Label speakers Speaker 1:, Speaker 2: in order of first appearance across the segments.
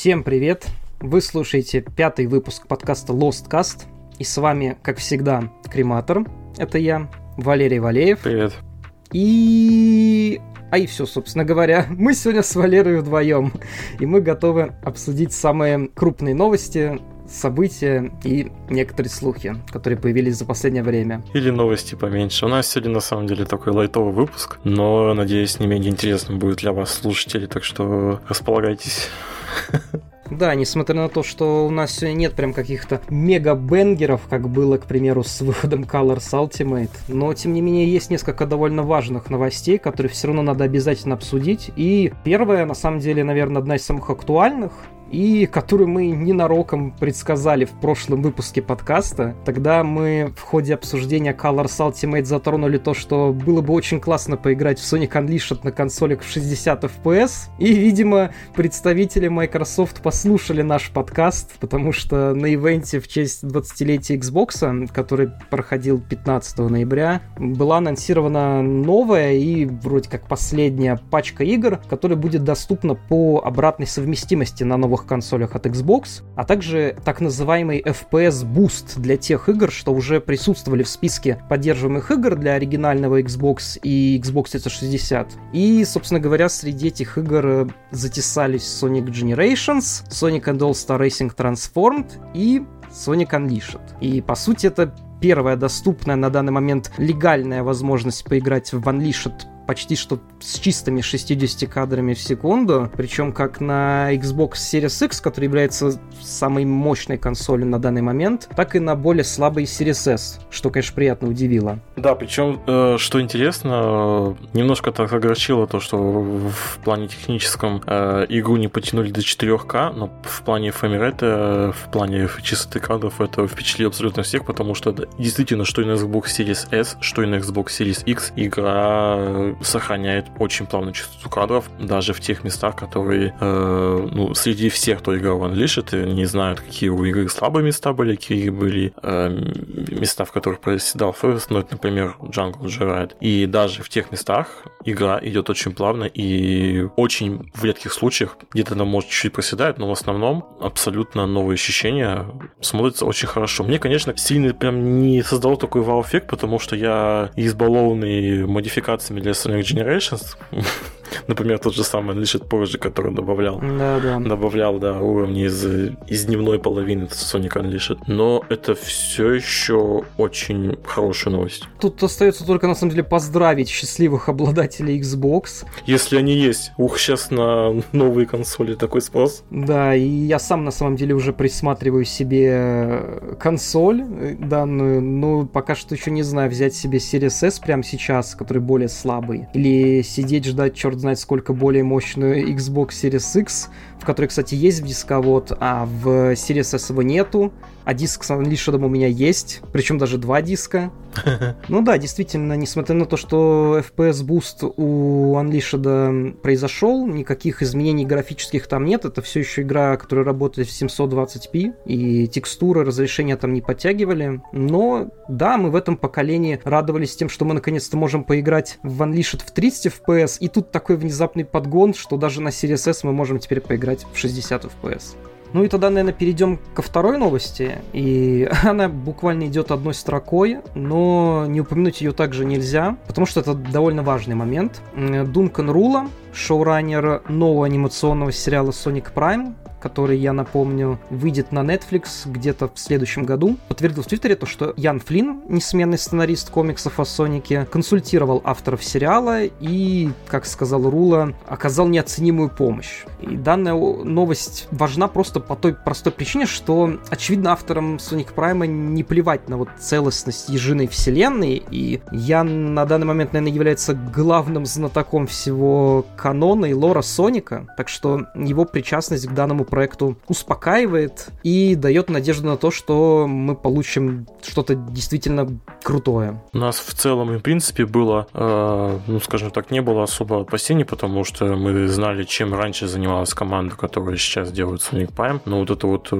Speaker 1: Всем привет! Вы слушаете пятый выпуск подкаста Lost Cast. И с вами, как всегда, Крематор. Это я, Валерий Валеев.
Speaker 2: Привет.
Speaker 1: И... А и все, собственно говоря. Мы сегодня с Валерой вдвоем. И мы готовы обсудить самые крупные новости, события и некоторые слухи, которые появились за последнее время.
Speaker 2: Или новости поменьше. У нас сегодня на самом деле такой лайтовый выпуск, но, надеюсь, не менее интересным будет для вас, слушатели, так что располагайтесь.
Speaker 1: Да, несмотря на то, что у нас сегодня нет прям каких-то мега-бенгеров, как было, к примеру, с выходом Colors Ultimate, но, тем не менее, есть несколько довольно важных новостей, которые все равно надо обязательно обсудить. И первая, на самом деле, наверное, одна из самых актуальных, и которую мы ненароком предсказали в прошлом выпуске подкаста. Тогда мы в ходе обсуждения Colors Ultimate затронули то, что было бы очень классно поиграть в Sonic Unleashed на консолях в 60 FPS. И, видимо, представители Microsoft послушали наш подкаст, потому что на ивенте в честь 20-летия Xbox, который проходил 15 ноября, была анонсирована новая и вроде как последняя пачка игр, которая будет доступна по обратной совместимости на новых новых консолях от Xbox, а также так называемый FPS Boost для тех игр, что уже присутствовали в списке поддерживаемых игр для оригинального Xbox и Xbox 360. И, собственно говоря, среди этих игр э, затесались Sonic Generations, Sonic and All-Star Racing Transformed и Sonic Unleashed. И, по сути, это первая доступная на данный момент легальная возможность поиграть в Unleashed почти что с чистыми 60 кадрами в секунду, причем как на Xbox Series X, который является самой мощной консолью на данный момент, так и на более слабой Series S, что, конечно, приятно удивило.
Speaker 2: Да, причем, э, что интересно, немножко так огорчило то, что в плане техническом э, игру не потянули до 4К, но в плане фреймрейта, в плане чистоты кадров это впечатлило абсолютно всех, потому что действительно, что и на Xbox Series S, что и на Xbox Series X, игра сохраняет очень плавную частоту кадров, даже в тех местах, которые, э, ну, среди всех, кто играл в Unleashed, не знают, какие у игры слабые места были, какие были э, места, в которых проседал Форест, ну, это, например, Jungle Gerard. И даже в тех местах игра идет очень плавно и очень в редких случаях где-то она может чуть-чуть проседает, но в основном абсолютно новые ощущения смотрятся очень хорошо. Мне, конечно, сильно прям не создало такой вау-эффект, потому что я избалованный модификациями для Next generations. Например, тот же самый Unleashed позже, который добавлял,
Speaker 1: да, да.
Speaker 2: добавлял да, уровни из, из дневной половины Sonic Unleashed. Но это все еще очень хорошая новость.
Speaker 1: Тут остается только, на самом деле, поздравить счастливых обладателей Xbox.
Speaker 2: Если они есть. Ух, сейчас на новые консоли такой спрос.
Speaker 1: Да, и я сам, на самом деле, уже присматриваю себе консоль данную, но пока что еще не знаю, взять себе Series S прямо сейчас, который более слабый, или сидеть ждать черт знает сколько более мощную Xbox Series X, в которой, кстати, есть дисковод, а в Series S его нету. А диск с Unleashed у меня есть, причем даже два диска. Ну да, действительно, несмотря на то, что FPS Boost у Unleashed произошел, никаких изменений графических там нет, это все еще игра, которая работает в 720p, и текстуры, разрешения там не подтягивали, но да, мы в этом поколении радовались тем, что мы наконец-то можем поиграть в Unleashed в 30 FPS, и тут такой внезапный подгон, что даже на Series S мы можем теперь поиграть в 60 FPS. Ну и тогда, наверное, перейдем ко второй новости. И она буквально идет одной строкой, но не упомянуть ее также нельзя, потому что это довольно важный момент. Дункан Рула, шоураннер нового анимационного сериала Sonic Prime, который, я напомню, выйдет на Netflix где-то в следующем году, подтвердил в Твиттере то, что Ян Флинн, несменный сценарист комиксов о Сонике, консультировал авторов сериала и, как сказал Рула, оказал неоценимую помощь. И данная новость важна просто по той простой причине, что, очевидно, авторам Sonic Prime не плевать на вот целостность ежиной вселенной, и Ян на данный момент, наверное, является главным знатоком всего канона и лора Соника, так что его причастность к данному проекту успокаивает и дает надежду на то, что мы получим что-то действительно крутое.
Speaker 2: У нас в целом и в принципе было, э, ну скажем так, не было особо опасений, потому что мы знали, чем раньше занималась команда, которая сейчас делает Sonic Prime. Но вот это вот э,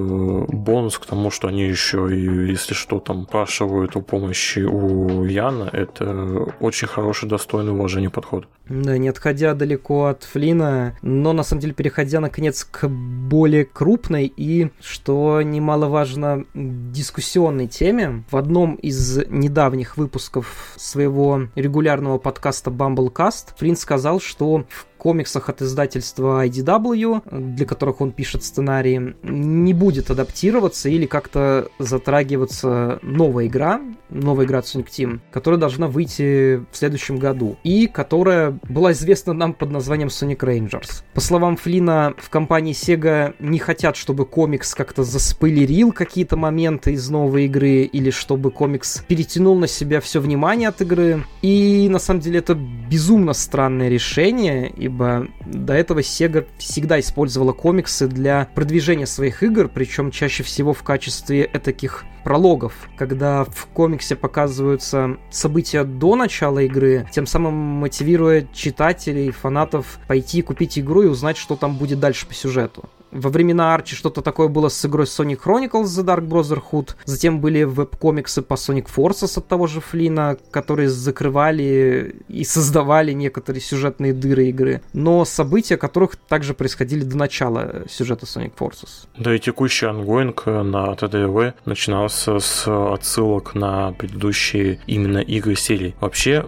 Speaker 2: бонус к тому, что они еще и, если что, там спрашивают о помощи у Яна, это очень хороший, достойный уважения подход.
Speaker 1: Да, не отходя далеко от Флина, но на самом деле переходя наконец к более более крупной и, что немаловажно, дискуссионной теме. В одном из недавних выпусков своего регулярного подкаста Bumblecast Флинн сказал, что в комиксах от издательства IDW, для которых он пишет сценарии, не будет адаптироваться или как-то затрагиваться новая игра, новая игра Sonic Team, которая должна выйти в следующем году и которая была известна нам под названием Sonic Rangers. По словам Флина, в компании Sega не хотят, чтобы комикс как-то заспойлерил какие-то моменты из новой игры или чтобы комикс перетянул на себя все внимание от игры. И на самом деле это безумно странное решение, и ибо до этого Sega всегда использовала комиксы для продвижения своих игр, причем чаще всего в качестве таких прологов, когда в комиксе показываются события до начала игры, тем самым мотивируя читателей, фанатов пойти купить игру и узнать, что там будет дальше по сюжету. Во времена Арчи что-то такое было с игрой Sonic Chronicles The Dark Brotherhood. Затем были веб-комиксы по Sonic Forces от того же Флина, которые закрывали и создавали некоторые сюжетные дыры игры. Но события которых также происходили до начала сюжета Sonic Forces.
Speaker 2: Да и текущий ангоинг на IDW начинался с отсылок на предыдущие именно игры серии. Вообще,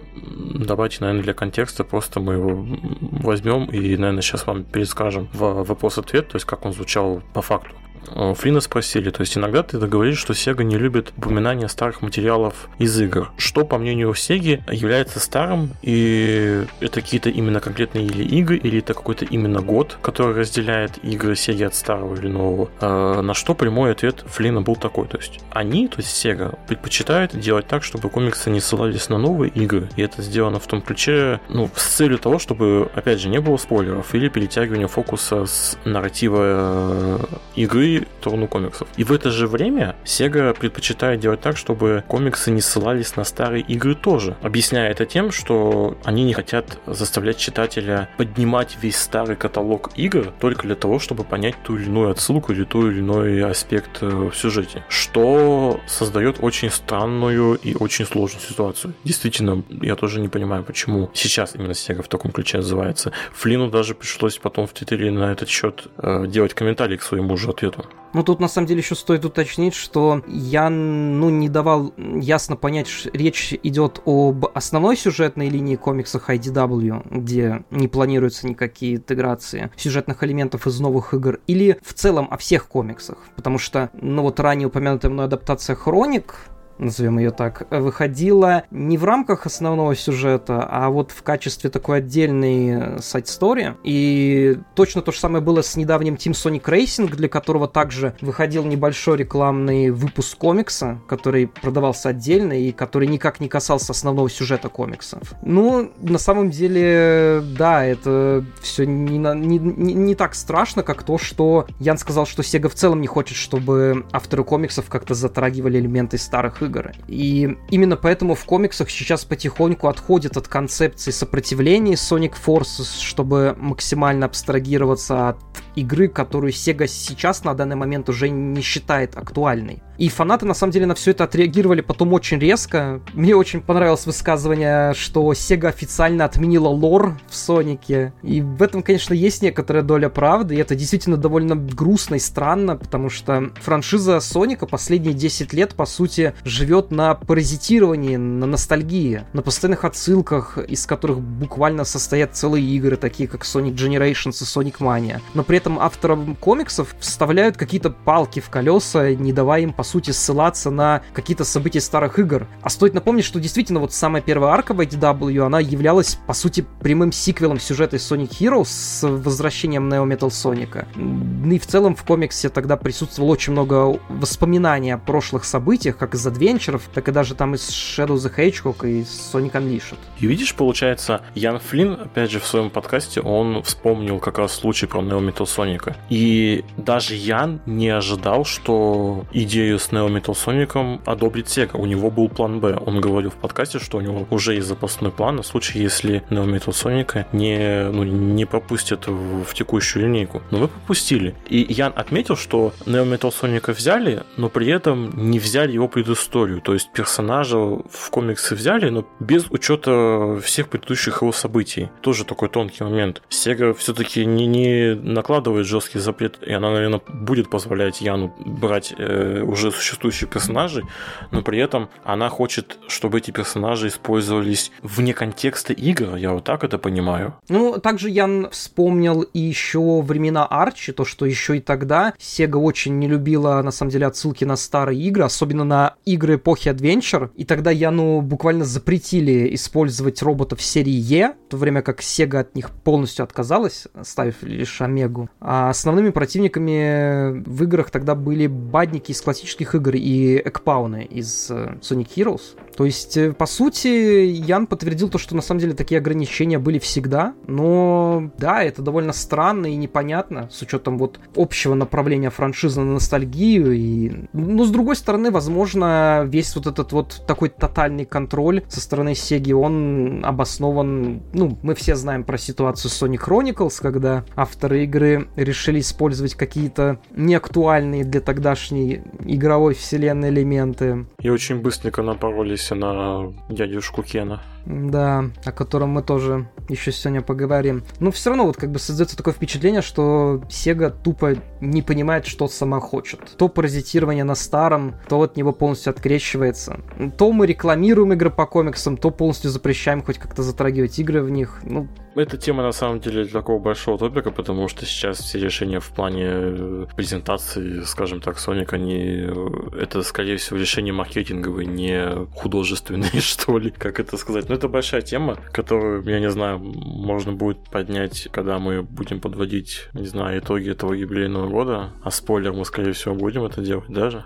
Speaker 2: давайте, наверное, для контекста просто мы его возьмем и, наверное, сейчас вам перескажем в вопрос-ответ, то есть как он звучал по факту. Э, Флина спросили, то есть иногда ты говоришь, что Sega не любит упоминания старых материалов из игр. Что, по мнению Sega, является старым, и это какие-то именно конкретные или игры, или это какой-то именно год, который разделяет игры Sega от старого или нового. А, на что прямой ответ Флина был такой, то есть они, то есть Sega, предпочитают делать так, чтобы комиксы не ссылались на новые игры, и это сделано в том ключе, ну, с целью того, чтобы, опять же, не было спойлеров или перетягивания фокуса с нарратива э, игры сторону комиксов. И в это же время Sega предпочитает делать так, чтобы комиксы не ссылались на старые игры тоже, объясняя это тем, что они не хотят заставлять читателя поднимать весь старый каталог игр только для того, чтобы понять ту или иную отсылку или ту или иной аспект э, в сюжете, что создает очень странную и очень сложную ситуацию. Действительно, я тоже не понимаю, почему сейчас именно Sega в таком ключе называется. Флину даже пришлось потом в Твиттере на этот счет э, делать комментарий к своему же ответу.
Speaker 1: Ну, тут на самом деле еще стоит уточнить, что я, ну, не давал ясно понять, речь идет об основной сюжетной линии комиксов IDW, где не планируются никакие интеграции сюжетных элементов из новых игр, или в целом о всех комиксах. Потому что, ну, вот ранее упомянутая мной адаптация Хроник, назовем ее так, выходила не в рамках основного сюжета, а вот в качестве такой отдельной сайт-стори. И точно то же самое было с недавним Team Sonic Racing, для которого также выходил небольшой рекламный выпуск комикса, который продавался отдельно и который никак не касался основного сюжета комиксов. Ну, на самом деле, да, это все не, не, не, не так страшно, как то, что Ян сказал, что Sega в целом не хочет, чтобы авторы комиксов как-то затрагивали элементы старых игр. И именно поэтому в комиксах сейчас потихоньку отходят от концепции сопротивления Sonic Forces, чтобы максимально абстрагироваться от игры, которую Sega сейчас на данный момент уже не считает актуальной. И фанаты, на самом деле, на все это отреагировали потом очень резко. Мне очень понравилось высказывание, что Sega официально отменила лор в Сонике. И в этом, конечно, есть некоторая доля правды, и это действительно довольно грустно и странно, потому что франшиза Соника последние 10 лет, по сути, живет на паразитировании, на ностальгии, на постоянных отсылках, из которых буквально состоят целые игры, такие как Sonic Generations и Sonic Mania. Но при этом авторам комиксов вставляют какие-то палки в колеса, не давая им, по сути, ссылаться на какие-то события старых игр. А стоит напомнить, что действительно вот самая первая арка в IDW, она являлась, по сути, прямым сиквелом сюжета из Sonic Heroes с возвращением Neo Metal Соника. И в целом в комиксе тогда присутствовало очень много воспоминаний о прошлых событиях, как из Адвенчеров, так и даже там из Shadow the Hedgehog и Sonic Unleashed.
Speaker 2: И видишь, получается, Ян Флинн, опять же, в своем подкасте, он вспомнил как раз случай про Neo Metal Соника. И даже Ян не ожидал, что идею с Neo Metal Соником одобрит Sega. У него был план Б. Он говорил в подкасте, что у него уже есть запасной план на случай, если Neo Metal Соника не, ну, не пропустят в, в текущую линейку. Но вы пропустили. И Ян отметил, что Neo Metal Соника взяли, но при этом не взяли его предысторию. То есть персонажа в комиксы взяли, но без учета всех предыдущих его событий. Тоже такой тонкий момент. Sega все-таки не, не накладывает накладывает жесткий запрет, и она, наверное, будет позволять Яну брать э, уже существующих персонажей, но при этом она хочет, чтобы эти персонажи использовались вне контекста игр, я вот так это понимаю.
Speaker 1: Ну, также Ян вспомнил и еще времена Арчи, то, что еще и тогда Sega очень не любила, на самом деле, отсылки на старые игры, особенно на игры эпохи Adventure, и тогда Яну буквально запретили использовать роботов серии Е, в то время как Sega от них полностью отказалась, ставив лишь Омегу. А основными противниками в играх тогда были бадники из классических игр и экпауны из э, Sonic Heroes. То есть, э, по сути, Ян подтвердил то, что на самом деле такие ограничения были всегда, но да, это довольно странно и непонятно, с учетом вот общего направления франшизы на ностальгию. И... Но, с другой стороны, возможно, весь вот этот вот такой тотальный контроль со стороны Sega, он обоснован... Ну, мы все знаем про ситуацию Sonic Chronicles, когда авторы игры решили использовать какие-то неактуальные для тогдашней игровой вселенной элементы.
Speaker 2: И очень быстренько напоролись на дядюшку Кена.
Speaker 1: Да, о котором мы тоже еще сегодня поговорим. Но все равно вот как бы создается такое впечатление, что Sega тупо не понимает, что сама хочет. То паразитирование на старом, то от него полностью открещивается. То мы рекламируем игры по комиксам, то полностью запрещаем хоть как-то затрагивать игры в них. Ну,
Speaker 2: эта тема на самом деле такого большого топика, потому что сейчас все решения в плане э, презентации, скажем так, Sonic, они э, это скорее всего решения маркетинговые, не художественные, что ли, как это сказать. Но это большая тема, которую, я не знаю, можно будет поднять, когда мы будем подводить, не знаю, итоги этого юбилейного года. А спойлер, мы, скорее всего, будем это делать даже.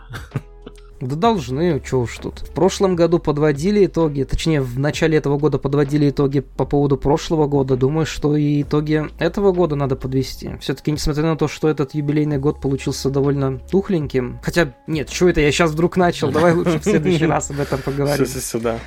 Speaker 1: Да должны, что уж тут. В прошлом году подводили итоги, точнее, в начале этого года подводили итоги по поводу прошлого года. Думаю, что и итоги этого года надо подвести. Все-таки, несмотря на то, что этот юбилейный год получился довольно тухленьким. Хотя, нет, что это, я сейчас вдруг начал, давай лучше в следующий раз об этом поговорим.
Speaker 2: Сюда.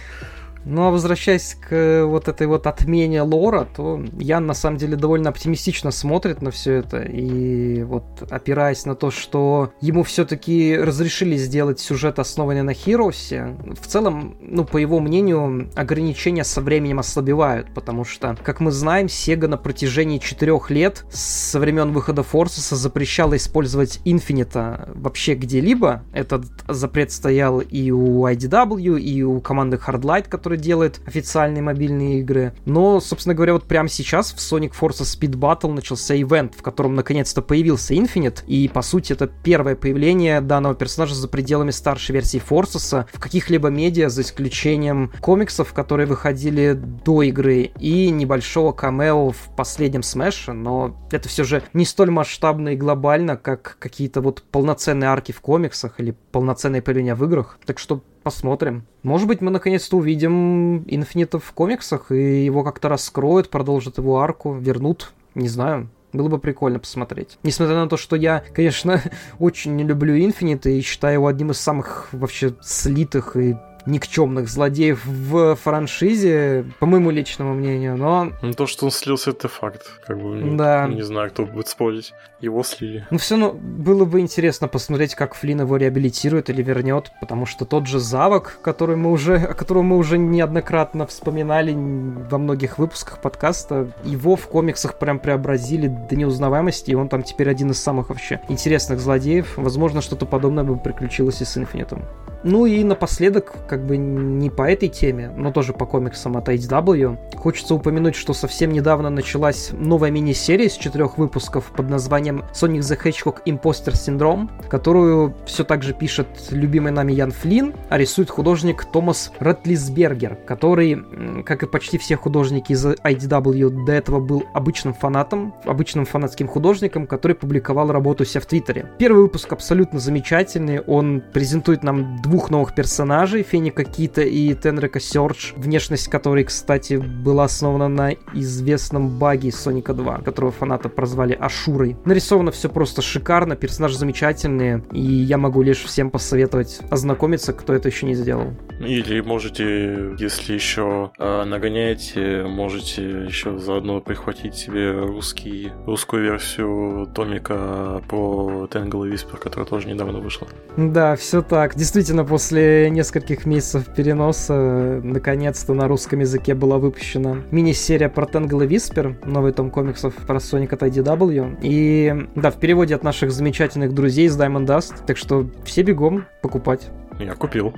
Speaker 1: Ну а возвращаясь к э, вот этой вот отмене лора, то Ян на самом деле довольно оптимистично смотрит на все это. И вот опираясь на то, что ему все-таки разрешили сделать сюжет, основанный на Хиросе, в целом, ну, по его мнению, ограничения со временем ослабевают, потому что, как мы знаем, Sega на протяжении четырех лет со времен выхода Форсуса запрещала использовать Инфинита вообще где-либо. Этот запрет стоял и у IDW, и у команды Hardlight, которая который делает официальные мобильные игры. Но, собственно говоря, вот прямо сейчас в Sonic Forces Speed Battle начался ивент, в котором наконец-то появился Infinite, и, по сути, это первое появление данного персонажа за пределами старшей версии Forces в каких-либо медиа, за исключением комиксов, которые выходили до игры, и небольшого камео в последнем Смэше, но это все же не столь масштабно и глобально, как какие-то вот полноценные арки в комиксах или полноценные появления в играх. Так что Посмотрим. Может быть, мы наконец-то увидим Инфинита в комиксах, и его как-то раскроют, продолжат его арку, вернут. Не знаю. Было бы прикольно посмотреть. Несмотря на то, что я, конечно, очень не люблю Инфинит и считаю его одним из самых вообще слитых и никчемных злодеев в франшизе, по моему личному мнению, но...
Speaker 2: Ну, то, что он слился, это факт. Как бы, да. Не знаю, кто будет спорить. Его слили.
Speaker 1: Ну, все равно было бы интересно посмотреть, как Флин его реабилитирует или вернет, потому что тот же Завок, который мы уже, о котором мы уже неоднократно вспоминали во многих выпусках подкаста, его в комиксах прям преобразили до неузнаваемости, и он там теперь один из самых вообще интересных злодеев. Возможно, что-то подобное бы приключилось и с Инфинитом. Ну и напоследок, как бы не по этой теме, но тоже по комиксам от HW, хочется упомянуть, что совсем недавно началась новая мини-серия из четырех выпусков под названием Sonic the Hedgehog Imposter Syndrome, которую все так же пишет любимый нами Ян Флинн, а рисует художник Томас Ратлисбергер, который, как и почти все художники из IDW, до этого был обычным фанатом, обычным фанатским художником, который публиковал работу себя в Твиттере. Первый выпуск абсолютно замечательный, он презентует нам двух новых персонажей, Феника Кита и Тенрика Сёрч, внешность которой, кстати, была основана на известном баге Соника 2, которого фанаты прозвали Ашурой. Нарисовано все просто шикарно, персонажи замечательные, и я могу лишь всем посоветовать ознакомиться, кто это еще не сделал.
Speaker 2: Или можете, если еще э, нагоняете, можете еще заодно прихватить себе русский, русскую версию томика про Tangle и Whisper, которая тоже недавно вышла.
Speaker 1: Да, все так. Действительно, после нескольких месяцев переноса, наконец-то на русском языке была выпущена мини-серия про Tangle и Whisper, новый том комиксов про Sonic от IDW. И да, в переводе от наших замечательных друзей из Diamond Dust. Так что все бегом покупать.
Speaker 2: Я купил.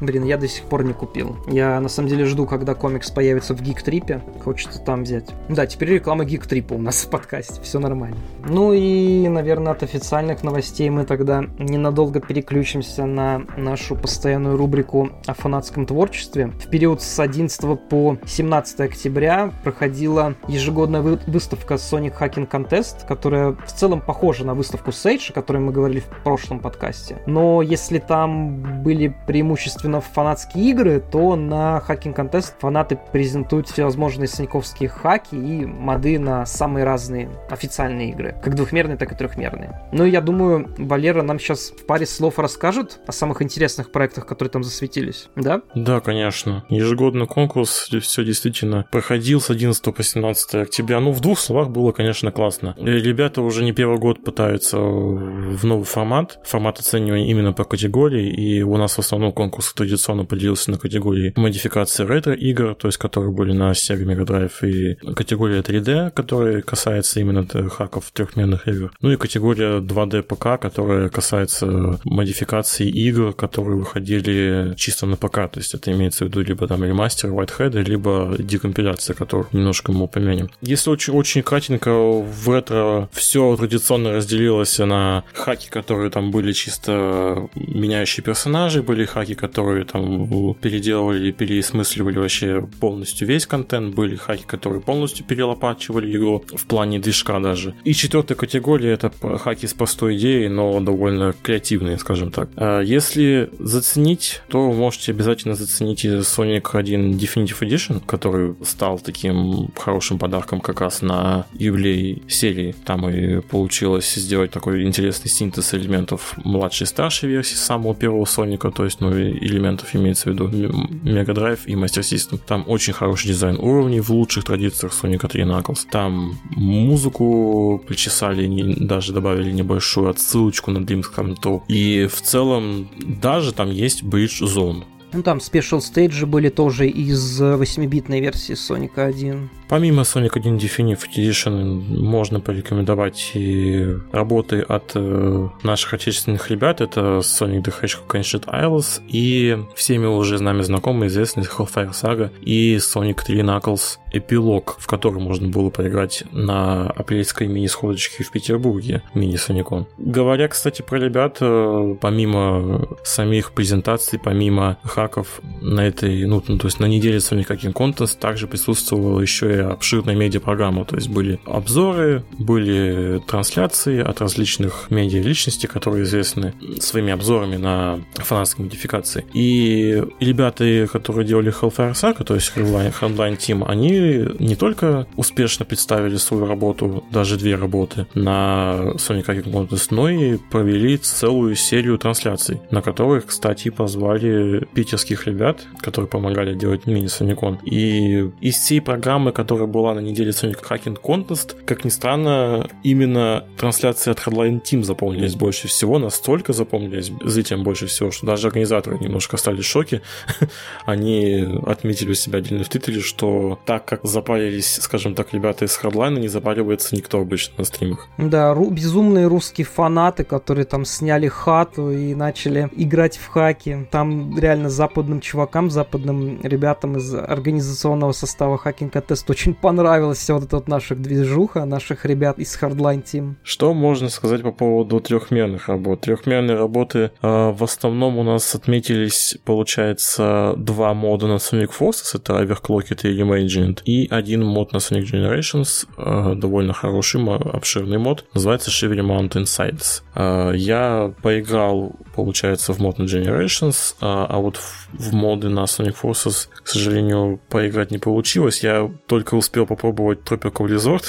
Speaker 1: Блин, я до сих пор не купил. Я на самом деле жду, когда комикс появится в Geek Trip. Хочется там взять. Да, теперь реклама Geek Trip у нас в подкасте. Все нормально. Ну и, наверное, от официальных новостей мы тогда ненадолго переключимся на нашу постоянную рубрику о фанатском творчестве. В период с 11 по 17 октября проходила ежегодная выставка Sonic Hacking Contest, которая в целом похожа на выставку Sage, о которой мы говорили в прошлом подкасте. Но если там были преимущественно собственно, фанатские игры, то на Hacking Contest фанаты презентуют всевозможные саньковские хаки и моды на самые разные официальные игры, как двухмерные, так и трехмерные. Ну и я думаю, Валера нам сейчас в паре слов расскажет о самых интересных проектах, которые там засветились, да?
Speaker 2: Да, конечно. Ежегодный конкурс, все действительно проходил с 11 по 17 октября. Ну, в двух словах было, конечно, классно. Ребята уже не первый год пытаются в новый формат, формат оценивания именно по категории, и у нас в основном конкурс традиционно поделился на категории модификации ретро-игр, то есть которые были на Sega Mega Drive, и категория 3D, которая касается именно хаков трехмерных игр, ну и категория 2D ПК, которая касается модификации игр, которые выходили чисто на ПК, то есть это имеется в виду либо там ремастер Whitehead, либо декомпиляция, которую немножко мы упомянем. Если очень, очень кратенько, в ретро все традиционно разделилось на хаки, которые там были чисто меняющие персонажи, были хаки, которые которые там переделывали, переосмысливали вообще полностью весь контент, были хаки, которые полностью перелопачивали игру в плане движка даже. И четвертая категория это хаки с простой идеей, но довольно креативные, скажем так. А если заценить, то можете обязательно заценить Sonic 1 Definitive Edition, который стал таким хорошим подарком как раз на юбилей серии. Там и получилось сделать такой интересный синтез элементов младшей и старшей версии самого первого Соника, то есть ну, или элементов имеется в виду Mega Drive и Master System. Там очень хороший дизайн уровней в лучших традициях Sonic 3 Knuckles. Там музыку причесали, даже добавили небольшую отсылочку на Dreams Come True. И в целом даже там есть Bridge Zone.
Speaker 1: Ну там спешл стейджи были тоже из 8-битной версии Sonic 1.
Speaker 2: Помимо Sonic 1 Definitive Edition можно порекомендовать и работы от э, наших отечественных ребят. Это Sonic the Hedgehog Ancient Isles и всеми уже с нами знакомый известный Hellfire Saga и Sonic 3 Knuckles эпилог, в который можно было поиграть на апрельской мини-сходочке в Петербурге, мини-соникон. Говоря, кстати, про ребят, э, помимо самих презентаций, помимо хаков на этой, ну, то есть на неделе Sonic Hacking Contest также присутствовала еще и обширная медиапрограмма, то есть были обзоры, были трансляции от различных медиа-личностей, которые известны своими обзорами на фанатские модификации. И ребята, которые делали Hellfire Saga, то есть Hardline Team, они не только успешно представили свою работу, даже две работы на Sonic Hacking Contest, но и провели целую серию трансляций, на которых, кстати, позвали питерских ребят, которые помогали делать мини-соникон. И из всей программы, которая которая была на неделе Sonic Hacking Contest, как ни странно, именно трансляции от Headline Team запомнились больше всего, настолько запомнились зрителям больше всего, что даже организаторы немножко стали в шоке. Они отметили у себя отдельно в Твиттере, что так как запарились, скажем так, ребята из Hardline, не запаривается никто обычно на стримах.
Speaker 1: Да, ру- безумные русские фанаты, которые там сняли хату и начали играть в хаки. Там реально западным чувакам, западным ребятам из организационного состава Contest очень понравилась вся вот эта вот наша движуха, наших ребят из Hardline Team.
Speaker 2: Что можно сказать по поводу трехмерных работ? Трехмерные работы э, в основном у нас отметились, получается, два мода на Sonic Forces, это Overclocked и Reimagined, и один мод на Sonic Generations, э, довольно хороший, обширный мод, называется Shivery Mountain Sides. Э, я поиграл, получается, в мод на Generations, э, а вот в, в моды на Sonic Forces, к сожалению, поиграть не получилось. Я только только успел попробовать Tropical Resort.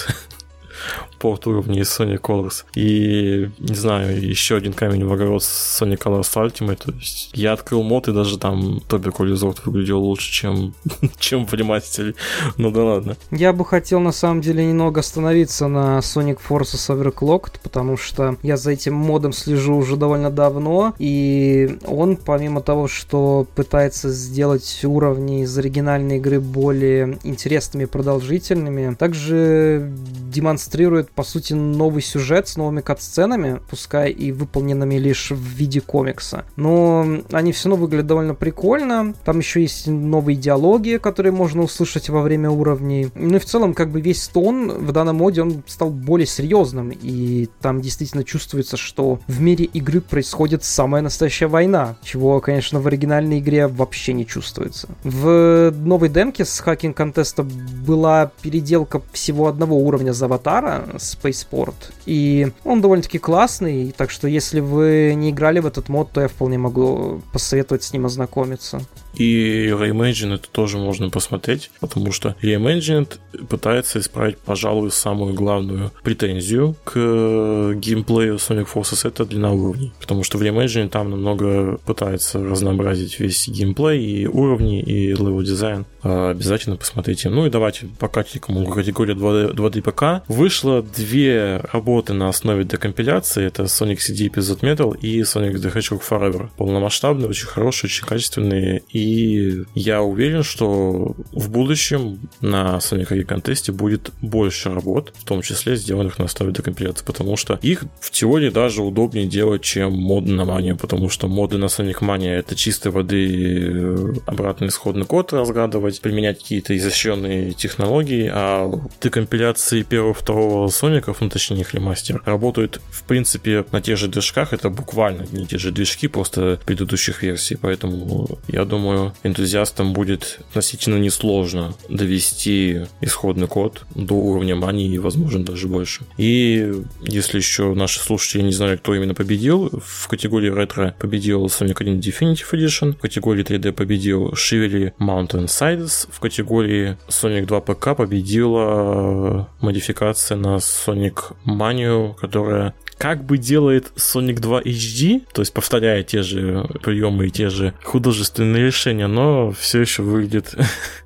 Speaker 2: Порт уровней Sonic Colors. И, не знаю, еще один камень в огород с Sonic Colors Ultimate. То есть я открыл мод, и даже там Тобик Резорт выглядел лучше, чем, чем в ремастере. Ну да ладно.
Speaker 1: Я бы хотел, на самом деле, немного остановиться на Sonic Forces Overclocked, потому что я за этим модом слежу уже довольно давно, и он, помимо того, что пытается сделать уровни из оригинальной игры более интересными и продолжительными, также демонстрирует, по сути, новый сюжет с новыми катсценами, пускай и выполненными лишь в виде комикса. Но они все равно выглядят довольно прикольно. Там еще есть новые диалоги, которые можно услышать во время уровней. Ну и в целом, как бы весь тон в данном моде, он стал более серьезным. И там действительно чувствуется, что в мире игры происходит самая настоящая война, чего, конечно, в оригинальной игре вообще не чувствуется. В новой демке с хакинг контеста была переделка всего одного уровня из аватара, Spaceport, и он довольно-таки классный, так что если вы не играли в этот мод, то я вполне могу посоветовать с ним ознакомиться.
Speaker 2: И Reimagined тоже можно посмотреть, потому что Reimagined пытается исправить, пожалуй, самую главную претензию к геймплею Sonic Forces — это длина уровней. Потому что в Reimagined там намного пытается разнообразить весь геймплей и уровни, и level design. Обязательно посмотрите. Ну и давайте по категории категории 2D, 2D ПК. Вышло две работы на основе декомпиляции. Это Sonic CD Episode Metal и Sonic the Hedgehog Forever. Полномасштабные, очень хорошие, очень качественные и и я уверен, что в будущем на Sonic Arcade контесте будет больше работ, в том числе сделанных на основе декомпиляции, потому что их в теории даже удобнее делать, чем моды на Mania, потому что моды на Sonic Mania это чистой воды э, обратный исходный код разгадывать, применять какие-то изощренные технологии, а декомпиляции первого-второго Соников, ну точнее их ремастер, работают в принципе на тех же движках, это буквально не те же движки, просто предыдущих версий, поэтому я думаю, думаю, энтузиастам будет относительно несложно довести исходный код до уровня мании и, возможно, даже больше. И если еще наши слушатели не знали, кто именно победил, в категории ретро победил Sonic 1 Definitive Edition, в категории 3D победил Shively Mountain Sides, в категории Sonic 2 ПК победила модификация на Sonic Mania, которая как бы делает Sonic 2 HD, то есть повторяя те же приемы и те же художественные решения, но все еще выглядит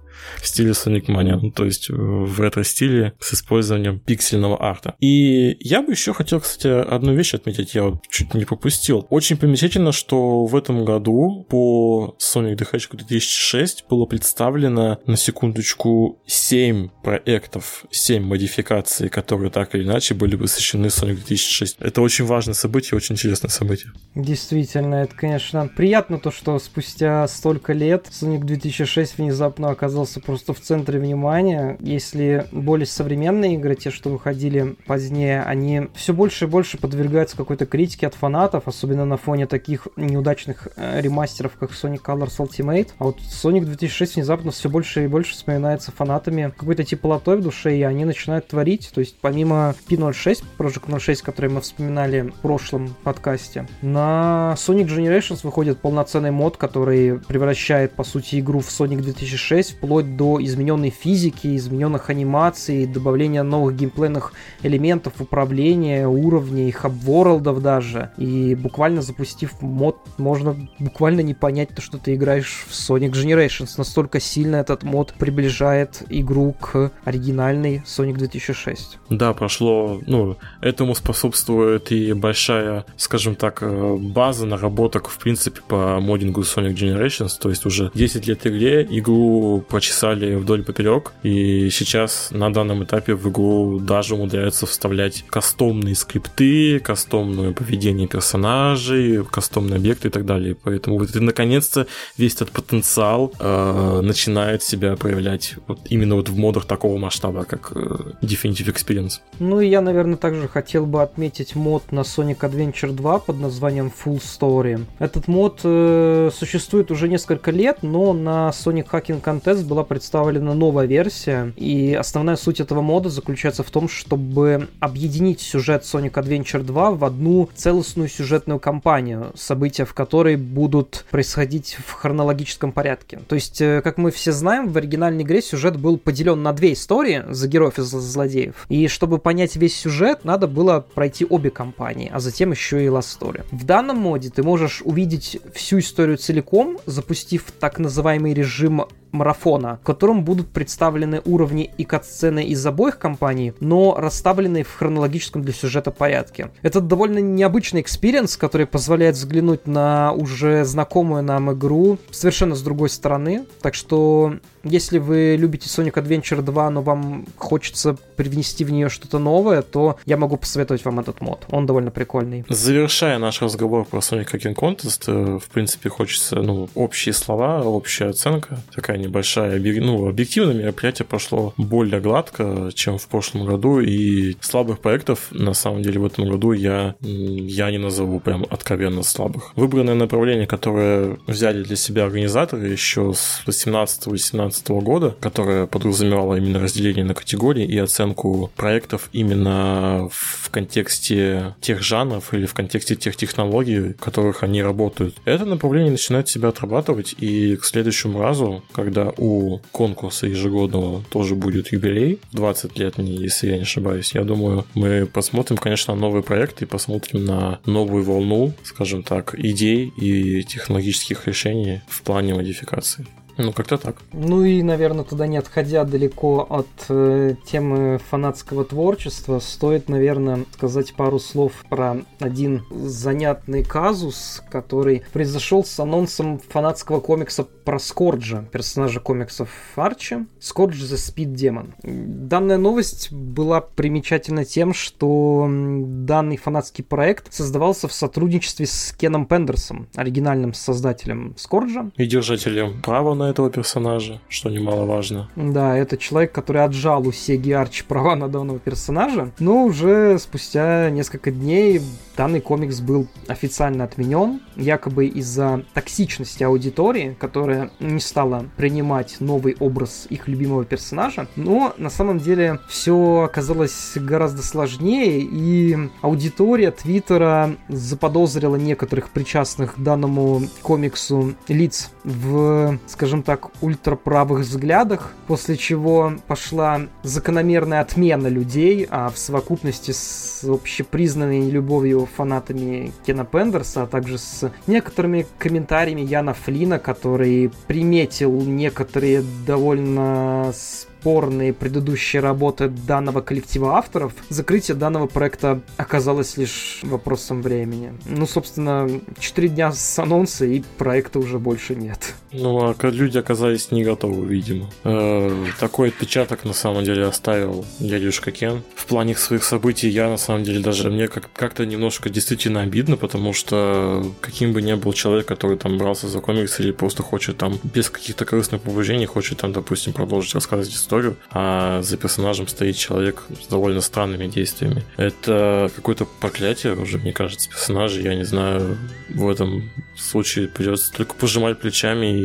Speaker 2: в стиле Sonic Mania, ну, то есть в ретро-стиле с использованием пиксельного арта. И я бы еще хотел, кстати, одну вещь отметить, я вот чуть не пропустил. Очень примечательно, что в этом году по Sonic the Hedgehog 2006 было представлено, на секундочку, 7 проектов, 7 модификаций, которые так или иначе были посвящены Sonic 2006. Это очень важное событие, очень интересное событие.
Speaker 1: Действительно, это, конечно, приятно то, что спустя столько лет Sonic 2006 внезапно оказался просто просто в центре внимания. Если более современные игры, те, что выходили позднее, они все больше и больше подвергаются какой-то критике от фанатов, особенно на фоне таких неудачных э, ремастеров, как Sonic Colors Ultimate. А вот Sonic 2006 внезапно все больше и больше вспоминается фанатами какой-то теплотой в душе, и они начинают творить. То есть помимо P06, Project 06, который мы вспоминали в прошлом подкасте, на Sonic Generations выходит полноценный мод, который превращает, по сути, игру в Sonic 2006 вплоть до до измененной физики, измененных анимаций, добавления новых геймплейных элементов, управления, уровней, хабворлдов даже. И буквально запустив мод, можно буквально не понять то, что ты играешь в Sonic Generations. Настолько сильно этот мод приближает игру к оригинальной Sonic 2006.
Speaker 2: Да, прошло, ну, этому способствует и большая, скажем так, э, база наработок, в принципе, по модингу Sonic Generations, то есть уже 10 лет игре, игру прочесали писали вдоль поперек, и сейчас на данном этапе в игру даже умудряются вставлять кастомные скрипты, кастомное поведение персонажей, кастомные объекты и так далее. Поэтому вот наконец-то весь этот потенциал э, начинает себя проявлять вот именно вот в модах такого масштаба, как э, Definitive Experience.
Speaker 1: Ну и я, наверное, также хотел бы отметить мод на Sonic Adventure 2 под названием Full Story. Этот мод э, существует уже несколько лет, но на Sonic Hacking Contest была представлена новая версия, и основная суть этого мода заключается в том, чтобы объединить сюжет Sonic Adventure 2 в одну целостную сюжетную кампанию, события в которой будут происходить в хронологическом порядке. То есть, э, как мы все знаем, в оригинальной игре сюжет был поделен на две истории за героев и за злодеев. И чтобы понять весь сюжет, надо было пройти обе кампании, а затем еще и Last Story. В данном моде ты можешь увидеть всю историю целиком, запустив так называемый режим марафона, в котором будут представлены уровни и катсцены из обоих кампаний, но расставленные в хронологическом для сюжета порядке. Это довольно необычный experience, который позволяет взглянуть на уже знакомую нам игру совершенно с другой стороны. Так что если вы любите Sonic Adventure 2, но вам хочется привнести в нее что-то новое, то я могу посоветовать вам этот мод. Он довольно прикольный.
Speaker 2: Завершая наш разговор про Sonic Hacking Contest, э, в принципе, хочется, ну, общие слова, общая оценка, такая небольшая. Ну, объективно мероприятие прошло более гладко, чем в прошлом году, и слабых проектов, на самом деле, в этом году я, я не назову прям откровенно слабых. Выбранное направление, которое взяли для себя организаторы еще с 18-18 2017 года, которая подразумевала именно разделение на категории и оценку проектов именно в контексте тех жанров или в контексте тех технологий, в которых они работают. Это направление начинает себя отрабатывать, и к следующему разу, когда у конкурса ежегодного тоже будет юбилей, 20 лет, если я не ошибаюсь, я думаю, мы посмотрим, конечно, новые проекты и посмотрим на новую волну, скажем так, идей и технологических решений в плане модификации. Ну, как-то так.
Speaker 1: Ну и, наверное, туда не отходя далеко от э, темы фанатского творчества, стоит, наверное, сказать пару слов про один занятный казус, который произошел с анонсом фанатского комикса про Скорджа, персонажа комиксов Арчи, Скордж the Speed Demon. Данная новость была примечательна тем, что данный фанатский проект создавался в сотрудничестве с Кеном Пендерсом, оригинальным создателем Скорджа.
Speaker 2: И держателем права на этого персонажа, что немаловажно.
Speaker 1: Да, это человек, который отжал у Сеги Арчи права на данного персонажа, но уже спустя несколько дней данный комикс был официально отменен, якобы из-за токсичности аудитории, которая не стала принимать новый образ их любимого персонажа. Но на самом деле все оказалось гораздо сложнее, и аудитория Твиттера заподозрила некоторых причастных к данному комиксу лиц в, скажем так, ультраправых взглядах, после чего пошла закономерная отмена людей, а в совокупности с общепризнанной любовью фанатами Кена Пендерса, а также с некоторыми комментариями Яна Флина, который приметил некоторые довольно спорные предыдущие работы данного коллектива авторов, закрытие данного проекта оказалось лишь вопросом времени. Ну, собственно, 4 дня с анонса и проекта уже больше нет.
Speaker 2: Ну, а люди оказались не готовы, видимо. Э, такой отпечаток на самом деле оставил дядюшка Кен. В плане своих событий я на самом деле даже мне как- как-то немножко действительно обидно, потому что каким бы ни был человек, который там брался за комикс или просто хочет там без каких-то корыстных побуждений, хочет там, допустим, продолжить рассказывать историю, а за персонажем стоит человек с довольно странными действиями. Это какое-то проклятие уже, мне кажется, персонажа. Я не знаю, в этом случае придется только пожимать плечами и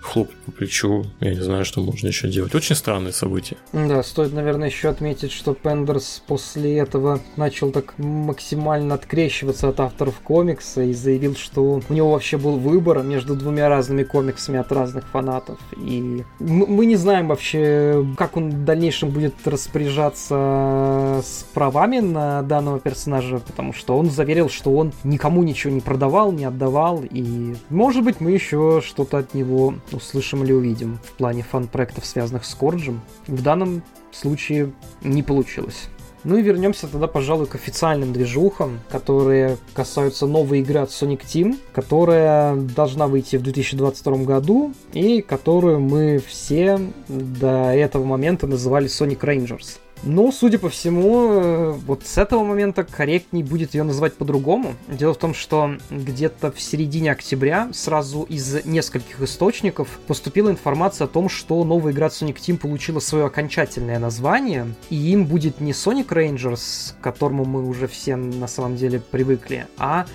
Speaker 2: хлопать по плечу. Я не знаю, что можно еще делать. Очень странные события.
Speaker 1: Да, стоит, наверное, еще отметить, что Пендерс после этого начал так максимально открещиваться от авторов комикса и заявил, что у него вообще был выбор между двумя разными комиксами от разных фанатов. И мы не знаем вообще, как он в дальнейшем будет распоряжаться с правами на данного персонажа, потому что он заверил, что он никому ничего не продавал, не отдавал, и может быть мы еще что-то от него услышим или увидим в плане фан-проектов, связанных с Корджем. В данном случае не получилось. Ну и вернемся тогда, пожалуй, к официальным движухам, которые касаются новой игры от Sonic Team, которая должна выйти в 2022 году и которую мы все до этого момента называли Sonic Rangers. Но, судя по всему, э, вот с этого момента корректней будет ее называть по-другому. Дело в том, что где-то в середине октября сразу из нескольких источников поступила информация о том, что новая игра Sonic Team получила свое окончательное название, и им будет не Sonic Rangers, к которому мы уже все на самом деле привыкли, а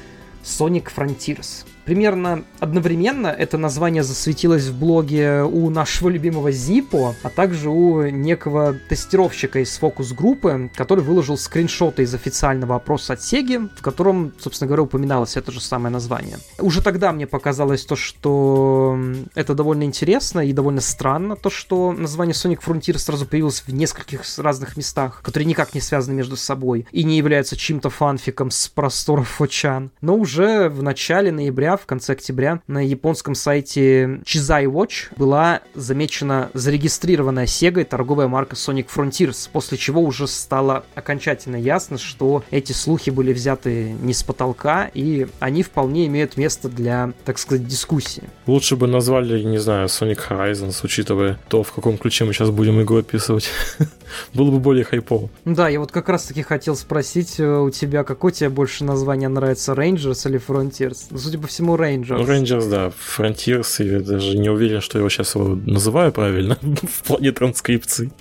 Speaker 1: Sonic Frontiers. Примерно одновременно это название засветилось в блоге у нашего любимого Зипо, а также у некого тестировщика из фокус-группы, который выложил скриншоты из официального опроса от Sega, в котором, собственно говоря, упоминалось это же самое название. Уже тогда мне показалось то, что это довольно интересно и довольно странно, то, что название Sonic Frontier сразу появилось в нескольких разных местах, которые никак не связаны между собой и не являются чьим-то фанфиком с просторов Фочан. Но уже в начале ноября, в конце октября, на японском сайте Chizai Watch была замечена зарегистрированная Sega торговая марка Sonic Frontiers, после чего уже стало окончательно ясно, что эти слухи были взяты не с потолка, и они вполне имеют место для, так сказать, дискуссии.
Speaker 2: Лучше бы назвали, не знаю, Sonic Horizons, учитывая то, в каком ключе мы сейчас будем игру описывать. Было бы более хайпово.
Speaker 1: Да, я вот как раз таки хотел спросить э, у тебя, какое тебе больше название нравится, Rangers или Frontiers? Ну, судя по всему, Rangers.
Speaker 2: Ну, Rangers, да. Frontiers, я даже не уверен, что я его сейчас его называю правильно в плане транскрипции.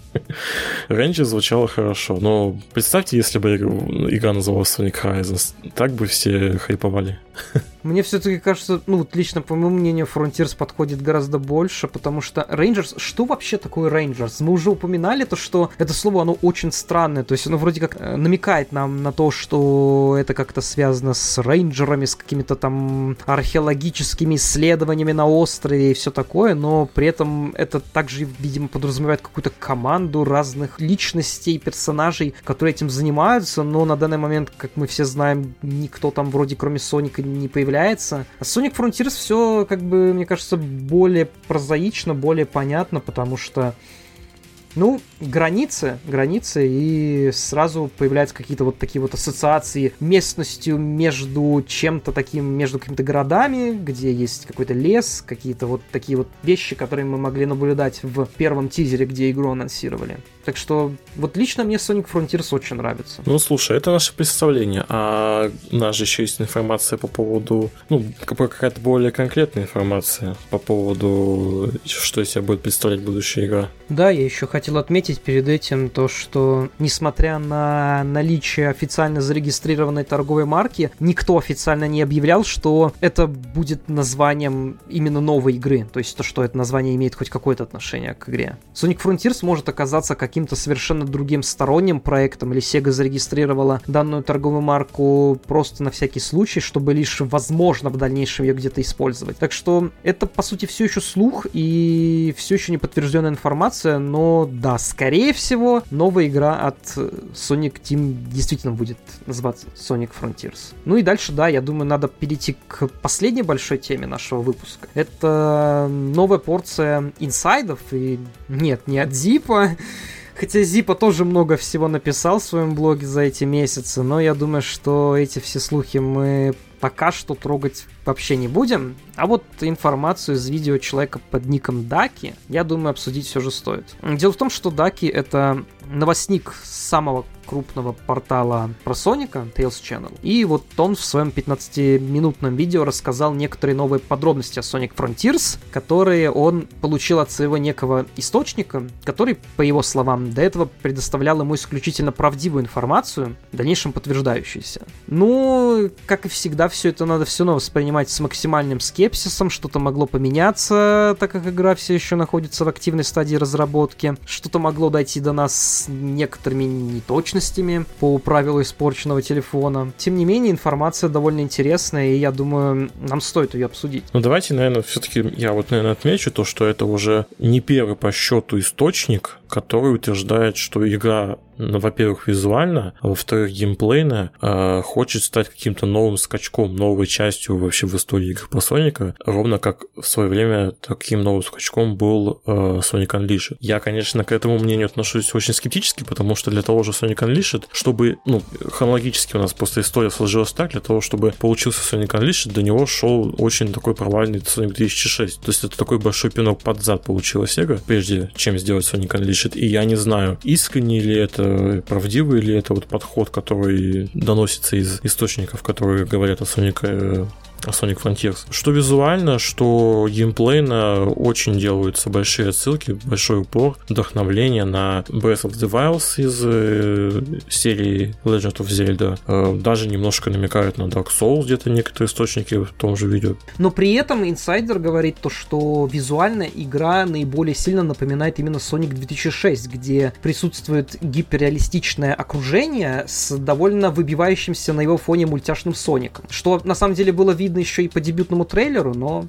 Speaker 2: Rangers звучало хорошо, но представьте, если бы игра называлась Sonic Horizons, так бы все хайповали.
Speaker 1: Мне все-таки кажется, ну, вот лично, по моему мнению, Frontiers подходит гораздо больше, потому что Rangers, что вообще такое Rangers? Мы уже упоминали то, что это слово, оно очень странное, то есть оно вроде как э, намекает нам на то, что это как-то связано с рейнджерами, с какими-то там археологическими исследованиями на острове и все такое, но при этом это также, видимо, подразумевает какую-то команду разных личностей, персонажей, которые этим занимаются, но на данный момент, как мы все знаем, никто там вроде кроме Соника не появляется. А Sonic Frontiers все, как бы, мне кажется, более прозаично, более понятно, потому что ну, границы, границы, и сразу появляются какие-то вот такие вот ассоциации местностью между чем-то таким, между какими-то городами, где есть какой-то лес, какие-то вот такие вот вещи, которые мы могли наблюдать в первом тизере, где игру анонсировали. Так что вот лично мне Sonic Frontiers очень нравится.
Speaker 2: Ну, слушай, это наше представление, а у нас же еще есть информация по поводу, ну, какая-то более конкретная информация по поводу, что из себя будет представлять будущая игра.
Speaker 1: Да, я еще хотел отметить перед этим то, что несмотря на наличие официально зарегистрированной торговой марки, никто официально не объявлял, что это будет названием именно новой игры. То есть то, что это название имеет хоть какое-то отношение к игре. Sonic Frontiers может оказаться каким-то совершенно другим сторонним проектом, или Sega зарегистрировала данную торговую марку просто на всякий случай, чтобы лишь возможно в дальнейшем ее где-то использовать. Так что это по сути все еще слух и все еще не подтвержденная информация, но да, скорее всего, новая игра от Sonic Team действительно будет называться Sonic Frontiers. Ну и дальше, да, я думаю, надо перейти к последней большой теме нашего выпуска. Это новая порция инсайдов, и нет, не от Зипа, Хотя Зипа тоже много всего написал в своем блоге за эти месяцы, но я думаю, что эти все слухи мы пока что трогать вообще не будем. А вот информацию из видео человека под ником Даки, я думаю, обсудить все же стоит. Дело в том, что Даки это новостник самого крупного портала про Соника, Tales Channel. И вот он в своем 15-минутном видео рассказал некоторые новые подробности о Sonic Frontiers, которые он получил от своего некого источника, который, по его словам, до этого предоставлял ему исключительно правдивую информацию, в дальнейшем подтверждающуюся. Ну, как и всегда, все это надо все равно воспринимать с максимальным скепсисом, что-то могло поменяться, так как игра все еще находится в активной стадии разработки, что-то могло дойти до нас некоторыми неточностями, по правилу испорченного телефона. Тем не менее, информация довольно интересная, и я думаю, нам стоит ее обсудить.
Speaker 2: Ну, давайте, наверное, все-таки я вот, наверное, отмечу то, что это уже не первый по счету источник, который утверждает, что игра ну, во-первых, визуально, а во-вторых, геймплейно, э, хочет стать каким-то новым скачком, новой частью вообще в истории игр по Соника, ровно как в свое время таким новым скачком был э, Sonic Unleashed. Я, конечно, к этому мнению отношусь очень скептически, потому что для того же Sonic Unleashed, чтобы, ну, хронологически у нас просто история сложилась так, для того, чтобы получился Sonic Unleashed, до него шел очень такой провальный Sonic 2006. То есть это такой большой пинок под зад получилась Sega, прежде чем сделать Sonic Unleashed. И я не знаю, искренне ли это правдивый ли это вот подход, который доносится из источников, которые говорят о Sonic Sonic Frontiers. Что визуально, что геймплейно очень делаются большие отсылки, большой упор, вдохновление на Breath of the Wild из э, серии Legend of Zelda. Э, даже немножко намекают на Dark Souls где-то некоторые источники в том же видео.
Speaker 1: Но при этом инсайдер говорит то, что визуально игра наиболее сильно напоминает именно Sonic 2006, где присутствует гиперреалистичное окружение с довольно выбивающимся на его фоне мультяшным Соником. Что на самом деле было видно еще и по дебютному трейлеру, но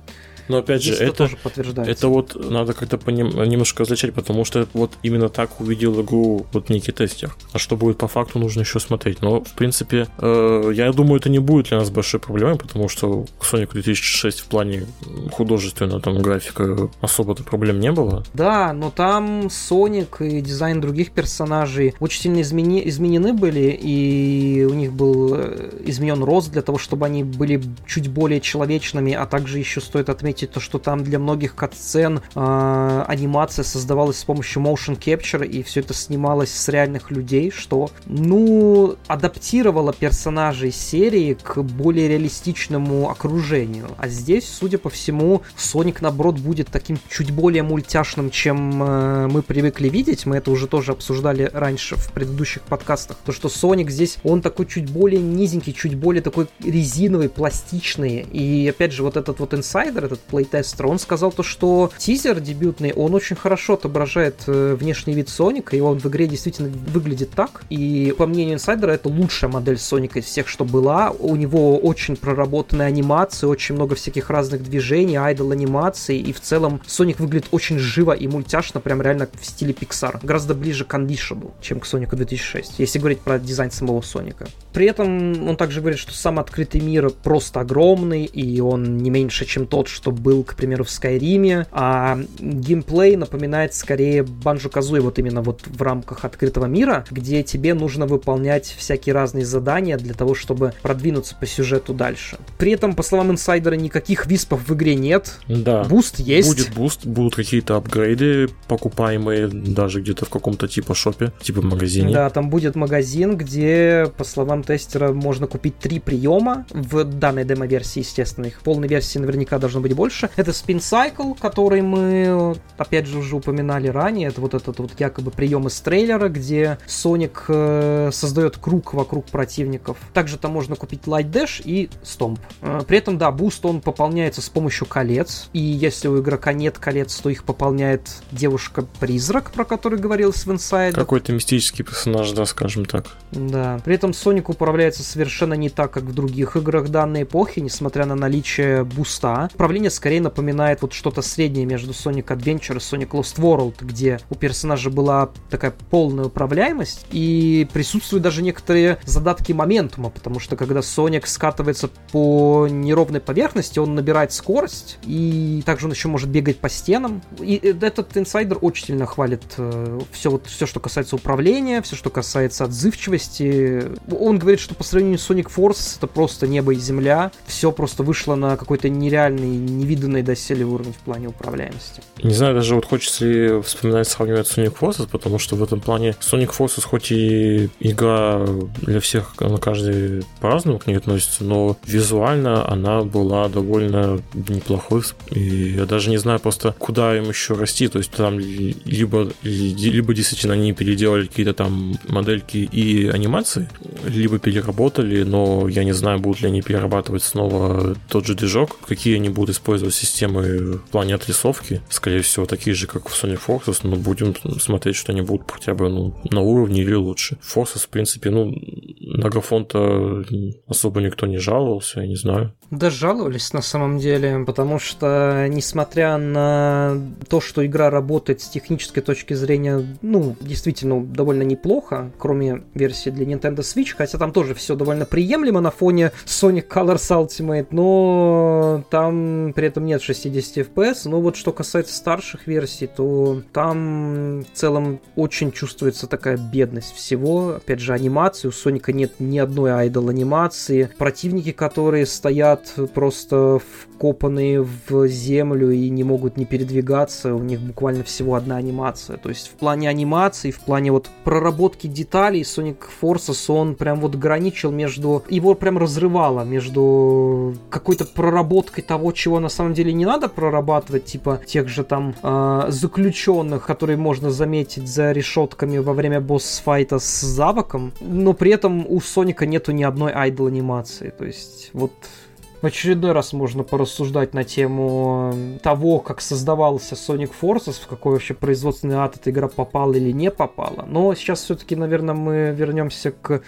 Speaker 2: но опять же, это, тоже подтверждается. это вот надо как-то поним, немножко различать, потому что вот именно так увидел игру вот некий тестер. А что будет по факту, нужно еще смотреть. Но, в принципе, э, я думаю, это не будет для нас большой проблемой, потому что Sonic 2006 в плане художественного там графика особо-то проблем не было.
Speaker 1: Да, но там Sonic и дизайн других персонажей очень сильно измени, изменены были, и у них был э, изменен рост для того, чтобы они были чуть более человечными, а также еще стоит отметить заметить то, что там для многих катсцен э, анимация создавалась с помощью motion capture, и все это снималось с реальных людей, что, ну, адаптировало персонажей серии к более реалистичному окружению. А здесь, судя по всему, Соник, наоборот, будет таким чуть более мультяшным, чем э, мы привыкли видеть. Мы это уже тоже обсуждали раньше в предыдущих подкастах. То, что Соник здесь, он такой чуть более низенький, чуть более такой резиновый, пластичный. И, опять же, вот этот вот инсайдер, этот плейтестера, он сказал то, что тизер дебютный, он очень хорошо отображает э, внешний вид Соника, и он в игре действительно выглядит так. И по мнению инсайдера, это лучшая модель Соника из всех, что была. У него очень проработанные анимации, очень много всяких разных движений, айдол анимации, и в целом Соник выглядит очень живо и мультяшно, прям реально в стиле Pixar. Гораздо ближе к Unleashed, чем к Сонику 2006, если говорить про дизайн самого Соника. При этом он также говорит, что сам открытый мир просто огромный, и он не меньше, чем тот, что был, к примеру, в Скайриме, а геймплей напоминает скорее Banjo-Kazooie вот именно вот в рамках открытого мира, где тебе нужно выполнять всякие разные задания для того, чтобы продвинуться по сюжету дальше. При этом, по словам инсайдера, никаких виспов в игре нет.
Speaker 2: Да.
Speaker 1: Буст есть.
Speaker 2: Будет буст, будут какие-то апгрейды, покупаемые даже где-то в каком-то типа шопе, типа магазине.
Speaker 1: Да, там будет магазин, где, по словам тестера, можно купить три приема в данной демо-версии, естественно. Их в полной версии наверняка должно быть больше. Это Spin Cycle, который мы, опять же, уже упоминали ранее. Это вот этот вот якобы прием из трейлера, где Соник э, создает круг вокруг противников. Также там можно купить Light Dash и Stomp. Э, при этом, да, буст он пополняется с помощью колец. И если у игрока нет колец, то их пополняет девушка-призрак, про который говорилось в Inside.
Speaker 2: Какой-то мистический персонаж, да, скажем так.
Speaker 1: Да. При этом Соник управляется совершенно не так, как в других играх данной эпохи, несмотря на наличие буста. Управление скорее напоминает вот что-то среднее между Sonic Adventure и Sonic Lost World, где у персонажа была такая полная управляемость, и присутствуют даже некоторые задатки моментума, потому что когда Соник скатывается по неровной поверхности, он набирает скорость, и также он еще может бегать по стенам. И этот инсайдер очень сильно хвалит э, все, вот, все, что касается управления, все, что касается отзывчивости. Он говорит, что по сравнению с Sonic Force это просто небо и земля. Все просто вышло на какой-то нереальный, невиданный доселе уровень в плане управляемости.
Speaker 2: Не знаю, даже вот хочется ли вспоминать, сравнивать Sonic Forces, потому что в этом плане Sonic Forces хоть и игра для всех, на каждый по-разному к ней относится, но визуально она была довольно неплохой, и я даже не знаю просто, куда им еще расти, то есть там либо, либо действительно они переделали какие-то там модельки и анимации, либо переработали, но я не знаю, будут ли они перерабатывать снова тот же движок, какие они будут использовать использовать системы в плане отрисовки, скорее всего, такие же, как в Sony Forces, но будем смотреть, что они будут хотя бы ну, на уровне или лучше. Forces, в принципе, ну, на графон-то особо никто не жаловался, я не знаю.
Speaker 1: Да, жаловались на самом деле, потому что, несмотря на то, что игра работает с технической точки зрения, ну, действительно, довольно неплохо, кроме версии для Nintendo Switch, хотя там тоже все довольно приемлемо на фоне Sonic Colors Ultimate, но там при этом нет 60 FPS, но вот что касается старших версий, то там в целом очень чувствуется такая бедность всего. Опять же, анимации, у Соника нет ни одной айдол анимации. Противники, которые стоят просто вкопанные в землю и не могут не передвигаться, у них буквально всего одна анимация. То есть в плане анимации, в плане вот проработки деталей Sonic Forces он прям вот граничил между... Его прям разрывало между какой-то проработкой того, чего на самом деле не надо прорабатывать, типа тех же там э, заключенных, которые можно заметить за решетками во время босс-файта с Завоком, но при этом у Соника нету ни одной айдол анимации. То есть вот в очередной раз можно порассуждать на тему того, как создавался Sonic Forces, в какой вообще производственный ад эта игра попала или не попала. Но сейчас все-таки, наверное, мы вернемся к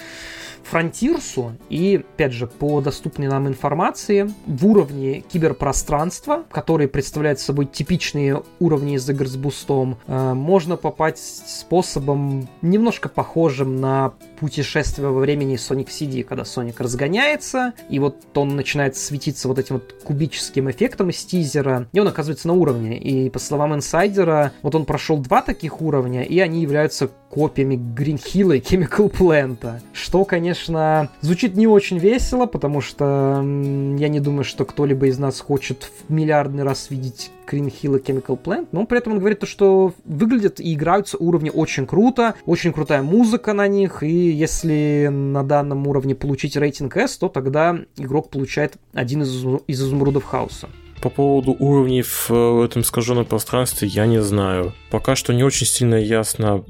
Speaker 1: Фронтирсу и, опять же, по доступной нам информации, в уровне киберпространства, которые представляют собой типичные уровни из игр с бустом, э, можно попасть способом немножко похожим на путешествие во времени Sonic CD, когда Sonic разгоняется, и вот он начинает светиться вот этим вот кубическим эффектом из тизера, и он оказывается на уровне. И по словам инсайдера, вот он прошел два таких уровня, и они являются копиями Hill и Chemical Plant. Что, конечно, звучит не очень весело, потому что я не думаю, что кто-либо из нас хочет в миллиардный раз видеть Green Hill и Chemical Plant, но при этом он говорит то, что выглядят и играются уровни очень круто, очень крутая музыка на них, и если на данном уровне получить рейтинг S, то тогда игрок получает один из, из изумрудов хаоса.
Speaker 2: По поводу уровней в э, этом искаженном пространстве я не знаю. Пока что не очень сильно ясно,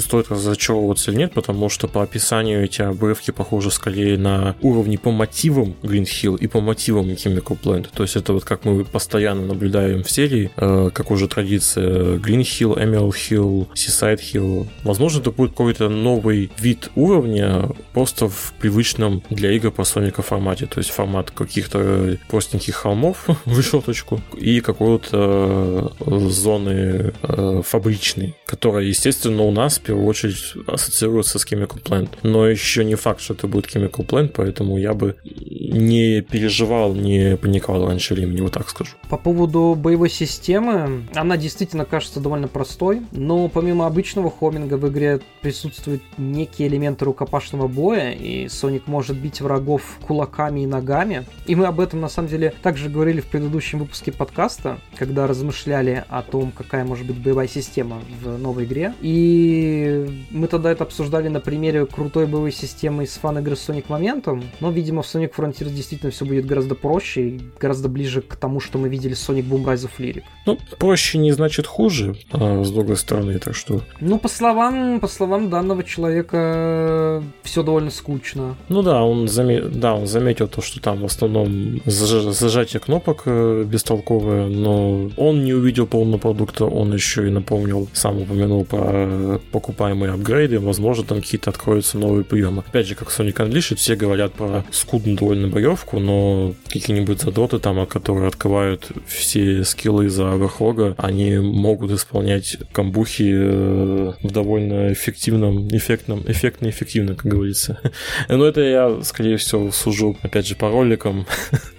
Speaker 2: стоит разочаровываться или нет, потому что по описанию эти обрывки похожи скорее на уровни по мотивам Green Hill и по мотивам Chemical Plant. То есть это вот как мы постоянно наблюдаем в серии, э, как уже традиция Green Hill, Emerald Hill, Seaside Hill. Возможно, это будет какой-то новый вид уровня, просто в привычном для игр по Соника формате. То есть формат каких-то простеньких холмов, в решеточку и какой-то э, зоны э, фабричной, которая, естественно, у нас в первую очередь ассоциируется с Chemical Plant. Но еще не факт, что это будет Chemical Plant, поэтому я бы не переживал, не паниковал раньше времени, вот так скажу.
Speaker 1: По поводу боевой системы, она действительно кажется довольно простой, но помимо обычного хоминга в игре присутствуют некие элементы рукопашного боя, и Соник может бить врагов кулаками и ногами. И мы об этом на самом деле также говорили говорили в предыдущем выпуске подкаста, когда размышляли о том, какая может быть боевая система в новой игре. И мы тогда это обсуждали на примере крутой боевой системы из фан-игры Sonic Momentum. Но, видимо, в Sonic Frontiers действительно все будет гораздо проще и гораздо ближе к тому, что мы видели Sonic Boom Rise of Lyric.
Speaker 2: Ну, проще не значит хуже, а, с другой стороны, так что...
Speaker 1: Ну, по словам, по словам данного человека, все довольно скучно.
Speaker 2: Ну да, он, заме... да, он заметил то, что там в основном заж... зажатие кнопок кнопок э, бестолковая, но он не увидел полного продукта, он еще и напомнил, сам упомянул про покупаемые апгрейды, возможно, там какие-то откроются новые приемы. Опять же, как Sonic Unleashed, все говорят про скудную довольно боевку, но какие-нибудь задроты там, которые открывают все скиллы за оверхлога, они могут исполнять камбухи э, в довольно эффективном, эффектном, эффектно эффективно, как говорится. Но это я, скорее всего, сужу, опять же, по роликам,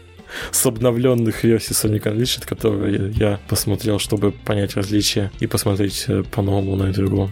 Speaker 2: с обновленных версий Sonic Unleashed, которые я посмотрел, чтобы понять различия и посмотреть э, по-новому на эту игру.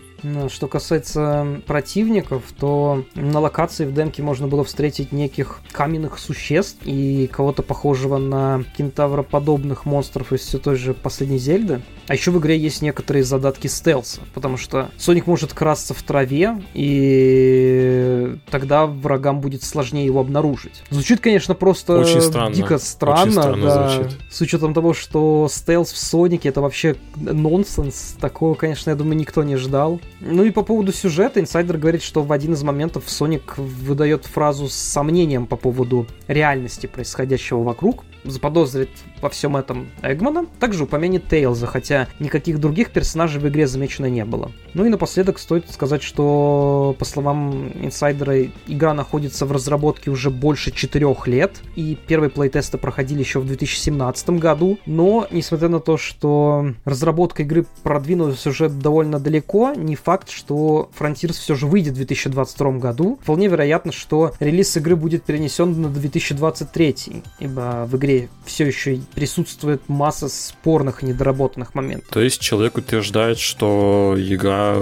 Speaker 1: Что касается противников, то на локации в демке можно было встретить неких каменных существ и кого-то похожего на кентавроподобных монстров из все той же последней Зельды. А еще в игре есть некоторые задатки стелса, потому что Соник может красться в траве, и тогда врагам будет сложнее его обнаружить. Звучит, конечно, просто
Speaker 2: Очень странно.
Speaker 1: дико странно, Очень странно да, звучит. с учетом того, что стелс в Сонике это вообще нонсенс. Такого, конечно, я думаю, никто не ждал. Ну и по поводу сюжета, инсайдер говорит, что в один из моментов Соник выдает фразу с сомнением по поводу реальности происходящего вокруг, заподозрит во всем этом Эгмана, также упомянет Тейлза, хотя никаких других персонажей в игре замечено не было. Ну и напоследок стоит сказать, что по словам инсайдера, игра находится в разработке уже больше четырех лет, и первые плейтесты проходили еще в 2017 году, но несмотря на то, что разработка игры продвинулась уже довольно далеко, не факт, что Frontiers все же выйдет в 2022 году. Вполне вероятно, что релиз игры будет перенесен на 2023, ибо в игре игре все еще присутствует масса спорных и недоработанных моментов.
Speaker 2: То есть человек утверждает, что игра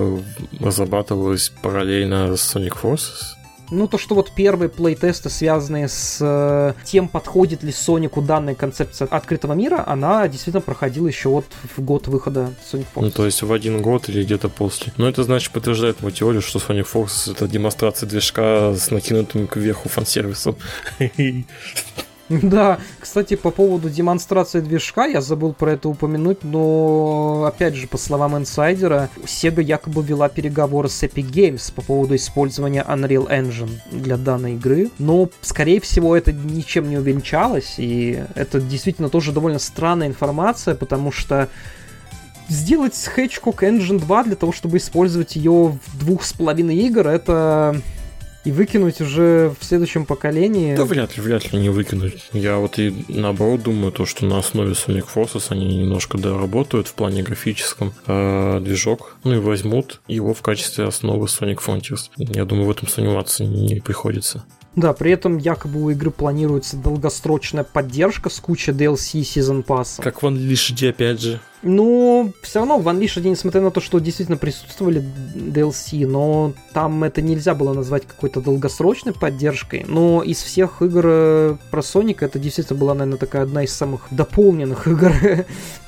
Speaker 2: разрабатывалась параллельно с Sonic Forces?
Speaker 1: Ну, то, что вот первые плейтесты, связанные с э, тем, подходит ли Сонику данная концепция открытого мира, она действительно проходила еще вот в год выхода Sonic Forces.
Speaker 2: Ну, то есть в один год или где-то после. Но это, значит, подтверждает мою теорию, что Sonic Forces — это демонстрация движка с накинутым кверху фан-сервисом.
Speaker 1: Да, кстати, по поводу демонстрации движка, я забыл про это упомянуть, но, опять же, по словам инсайдера, Sega якобы вела переговоры с Epic Games по поводу использования Unreal Engine для данной игры, но, скорее всего, это ничем не увенчалось, и это действительно тоже довольно странная информация, потому что сделать Hedgehog Engine 2 для того, чтобы использовать ее в двух с половиной игр, это и выкинуть уже в следующем поколении.
Speaker 2: Да вряд ли, вряд ли не выкинуть. Я вот и наоборот думаю, то, что на основе Sonic Forces они немножко доработают в плане графическом э, движок, ну и возьмут его в качестве основы Sonic Frontiers. Я думаю, в этом сомневаться не приходится.
Speaker 1: Да, при этом якобы у игры планируется долгосрочная поддержка с кучей DLC Season Pass.
Speaker 2: Как в Unleashed, опять же.
Speaker 1: Ну, все равно в Unleashed, несмотря на то, что действительно присутствовали DLC, но там это нельзя было назвать какой-то долгосрочной поддержкой. Но из всех игр э, про Соника это действительно была, наверное, такая одна из самых дополненных игр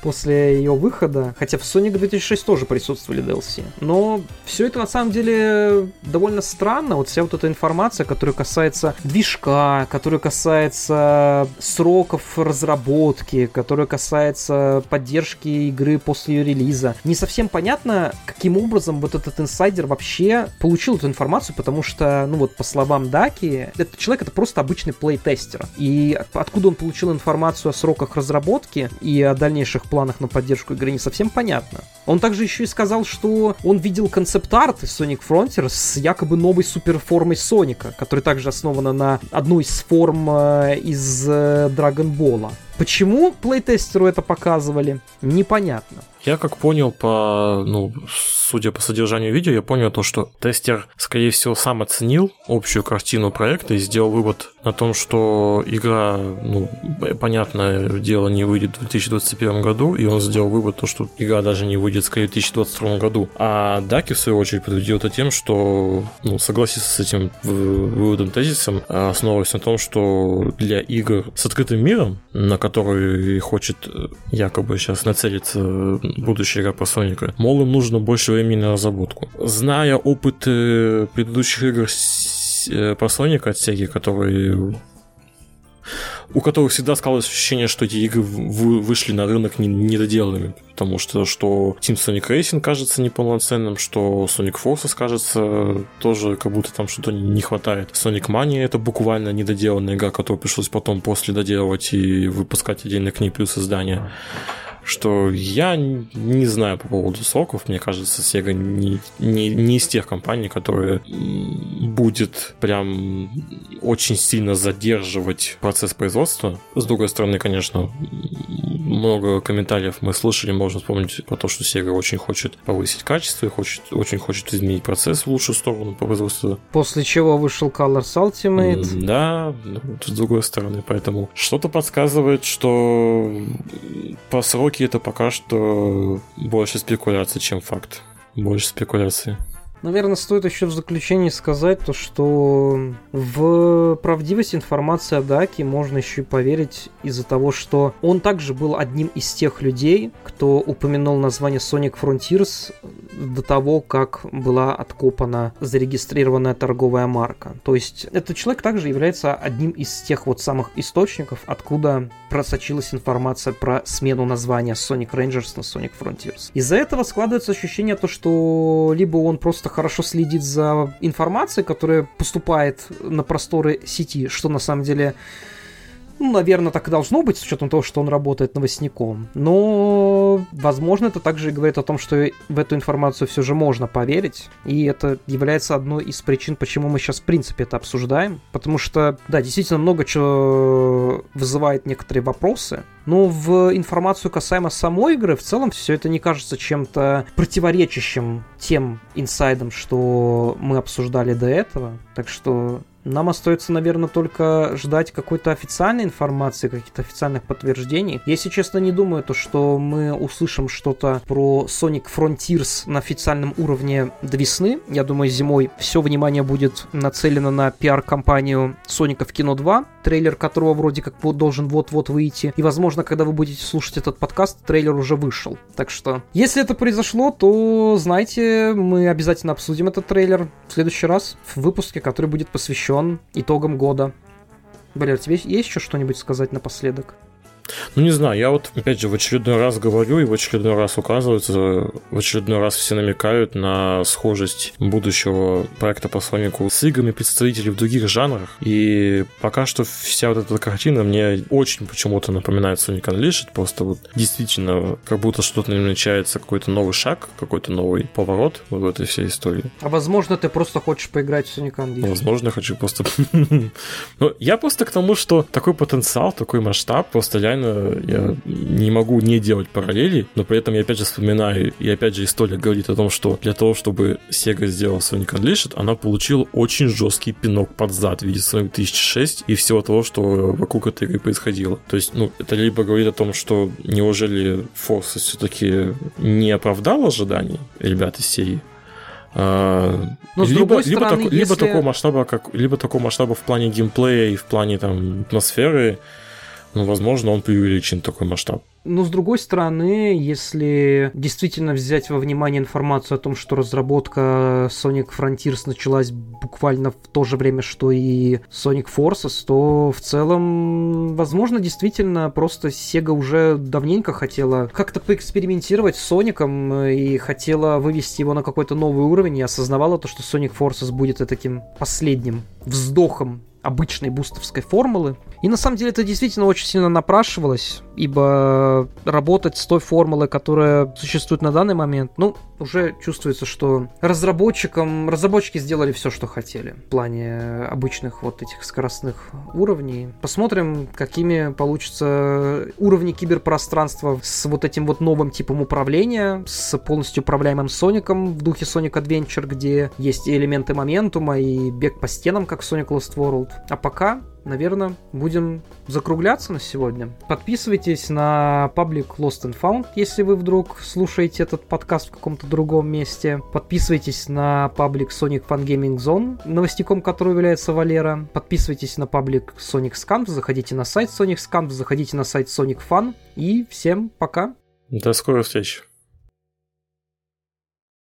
Speaker 1: после ее выхода. Хотя в Sonic 2006 тоже присутствовали DLC. Но все это на самом деле довольно странно. Вот вся вот эта информация, которая касается движка, которая касается сроков разработки, которая касается поддержки игры после ее релиза. Не совсем понятно, каким образом вот этот инсайдер вообще получил эту информацию, потому что, ну вот, по словам Даки, этот человек это просто обычный плейтестер. И откуда он получил информацию о сроках разработки и о дальнейших планах на поддержку игры, не совсем понятно. Он также еще и сказал, что он видел концепт-арт из Sonic Frontier с якобы новой суперформой Соника, которая также основана на одной из форм э, из э, Dragon Ball. Почему плейтестеру это показывали, непонятно.
Speaker 2: Я как понял по, ну, судя по содержанию видео, я понял то, что тестер, скорее всего, сам оценил общую картину проекта и сделал вывод на том, что игра, ну, понятное дело, не выйдет в 2021 году, и он сделал вывод то, что игра даже не выйдет, скорее, в 2022 году. А Даки, в свою очередь, подтвердил это тем, что, ну, согласился с этим выводом тезисом, основываясь на том, что для игр с открытым миром, на который хочет э, якобы сейчас нацелиться будущая игра по Соника. Мол, им нужно больше времени на разработку. Зная опыт э, предыдущих игр э, по Соника от Sega, которые у которых всегда скалось ощущение, что эти игры вышли на рынок недоделанными. Потому что, что Team Sonic Racing кажется неполноценным, что Sonic Forces кажется тоже как будто там что-то не хватает. Sonic Mania это буквально недоделанная игра, которую пришлось потом после доделывать и выпускать отдельно к ней плюс издания что я не знаю по поводу сроков. Мне кажется, Sega не, не, не из тех компаний, которые будет прям очень сильно задерживать процесс производства. С другой стороны, конечно, много комментариев мы слышали, можно вспомнить про то, что Sega очень хочет повысить качество и хочет, очень хочет изменить процесс в лучшую сторону по производству.
Speaker 1: После чего вышел Colors Ultimate.
Speaker 2: Да, с другой стороны, поэтому что-то подсказывает, что по сроке это пока что больше спекуляции, чем факт. Больше спекуляции.
Speaker 1: Наверное, стоит еще в заключении сказать то, что в правдивость информации о Даке можно еще и поверить из-за того, что он также был одним из тех людей, кто упомянул название Sonic Frontiers до того, как была откопана зарегистрированная торговая марка. То есть этот человек также является одним из тех вот самых источников, откуда просочилась информация про смену названия Sonic Rangers на Sonic Frontiers. Из-за этого складывается ощущение то, что либо он просто хорошо следит за информацией, которая поступает на просторы сети, что на самом деле ну, наверное, так и должно быть, с учетом того, что он работает новостником. Но, возможно, это также говорит о том, что в эту информацию все же можно поверить. И это является одной из причин, почему мы сейчас, в принципе, это обсуждаем. Потому что, да, действительно много чего вызывает некоторые вопросы. Но в информацию касаемо самой игры, в целом, все это не кажется чем-то противоречащим тем инсайдам, что мы обсуждали до этого. Так что Нам остается, наверное, только ждать какой-то официальной информации, каких-то официальных подтверждений. Если честно, не думаю, то, что мы услышим что-то про Sonic Frontiers на официальном уровне до весны. Я думаю, зимой все внимание будет нацелено на пиар-компанию Соника в кино 2, трейлер которого вроде как должен вот-вот выйти. И, возможно, когда вы будете слушать этот подкаст, трейлер уже вышел. Так что, если это произошло, то знайте, мы обязательно обсудим этот трейлер в следующий раз в выпуске, который будет посвящен итогам года. Валер, тебе есть еще что-нибудь сказать напоследок?
Speaker 2: Ну, не знаю, я вот, опять же, в очередной раз говорю, и в очередной раз указывается, в очередной раз все намекают на схожесть будущего проекта по Сонику с играми представителей в других жанрах. И пока что вся вот эта картина мне очень почему-то напоминает Sonic Unleashed, просто вот действительно как будто что-то намечается, какой-то новый шаг, какой-то новый поворот вот в этой всей истории.
Speaker 1: А возможно, ты просто хочешь поиграть в Sonic Unleashed?
Speaker 2: Возможно, хочу просто... Ну, я просто к тому, что такой потенциал, такой масштаб, просто реально реально я не могу не делать параллели, но при этом я опять же вспоминаю, и опять же история говорит о том, что для того, чтобы Sega сделала Sonic Unleashed, она получила очень жесткий пинок под зад в виде Sonic 2006 и всего того, что вокруг этой игры происходило. То есть, ну, это либо говорит о том, что неужели Force все-таки не оправдал ожиданий ребят из серии,
Speaker 1: а, Но либо, другой
Speaker 2: либо,
Speaker 1: стороны,
Speaker 2: так,
Speaker 1: если...
Speaker 2: либо такого масштаба, как либо такого масштаба в плане геймплея и в плане там атмосферы, ну, возможно, он преувеличен такой масштаб.
Speaker 1: Но с другой стороны, если действительно взять во внимание информацию о том, что разработка Sonic Frontiers началась буквально в то же время, что и Sonic Forces, то в целом, возможно, действительно просто Sega уже давненько хотела как-то поэкспериментировать с Соником и хотела вывести его на какой-то новый уровень и осознавала то, что Sonic Forces будет таким последним вздохом обычной бустовской формулы. И на самом деле это действительно очень сильно напрашивалось, ибо работать с той формулой, которая существует на данный момент, ну, уже чувствуется, что разработчикам, разработчики сделали все, что хотели в плане обычных вот этих скоростных уровней. Посмотрим, какими получатся уровни киберпространства с вот этим вот новым типом управления, с полностью управляемым Соником в духе Sonic Adventure, где есть и элементы моментума, и бег по стенам, как Sonic Lost World. А пока наверное, будем закругляться на сегодня. Подписывайтесь на паблик Lost and Found, если вы вдруг слушаете этот подкаст в каком-то другом месте. Подписывайтесь на паблик Sonic Fun Gaming Zone, новостником которого является Валера. Подписывайтесь на паблик Sonic Scanf, заходите на сайт Sonic Scanf, заходите на сайт Sonic Fun. И всем пока!
Speaker 2: До скорой встречи!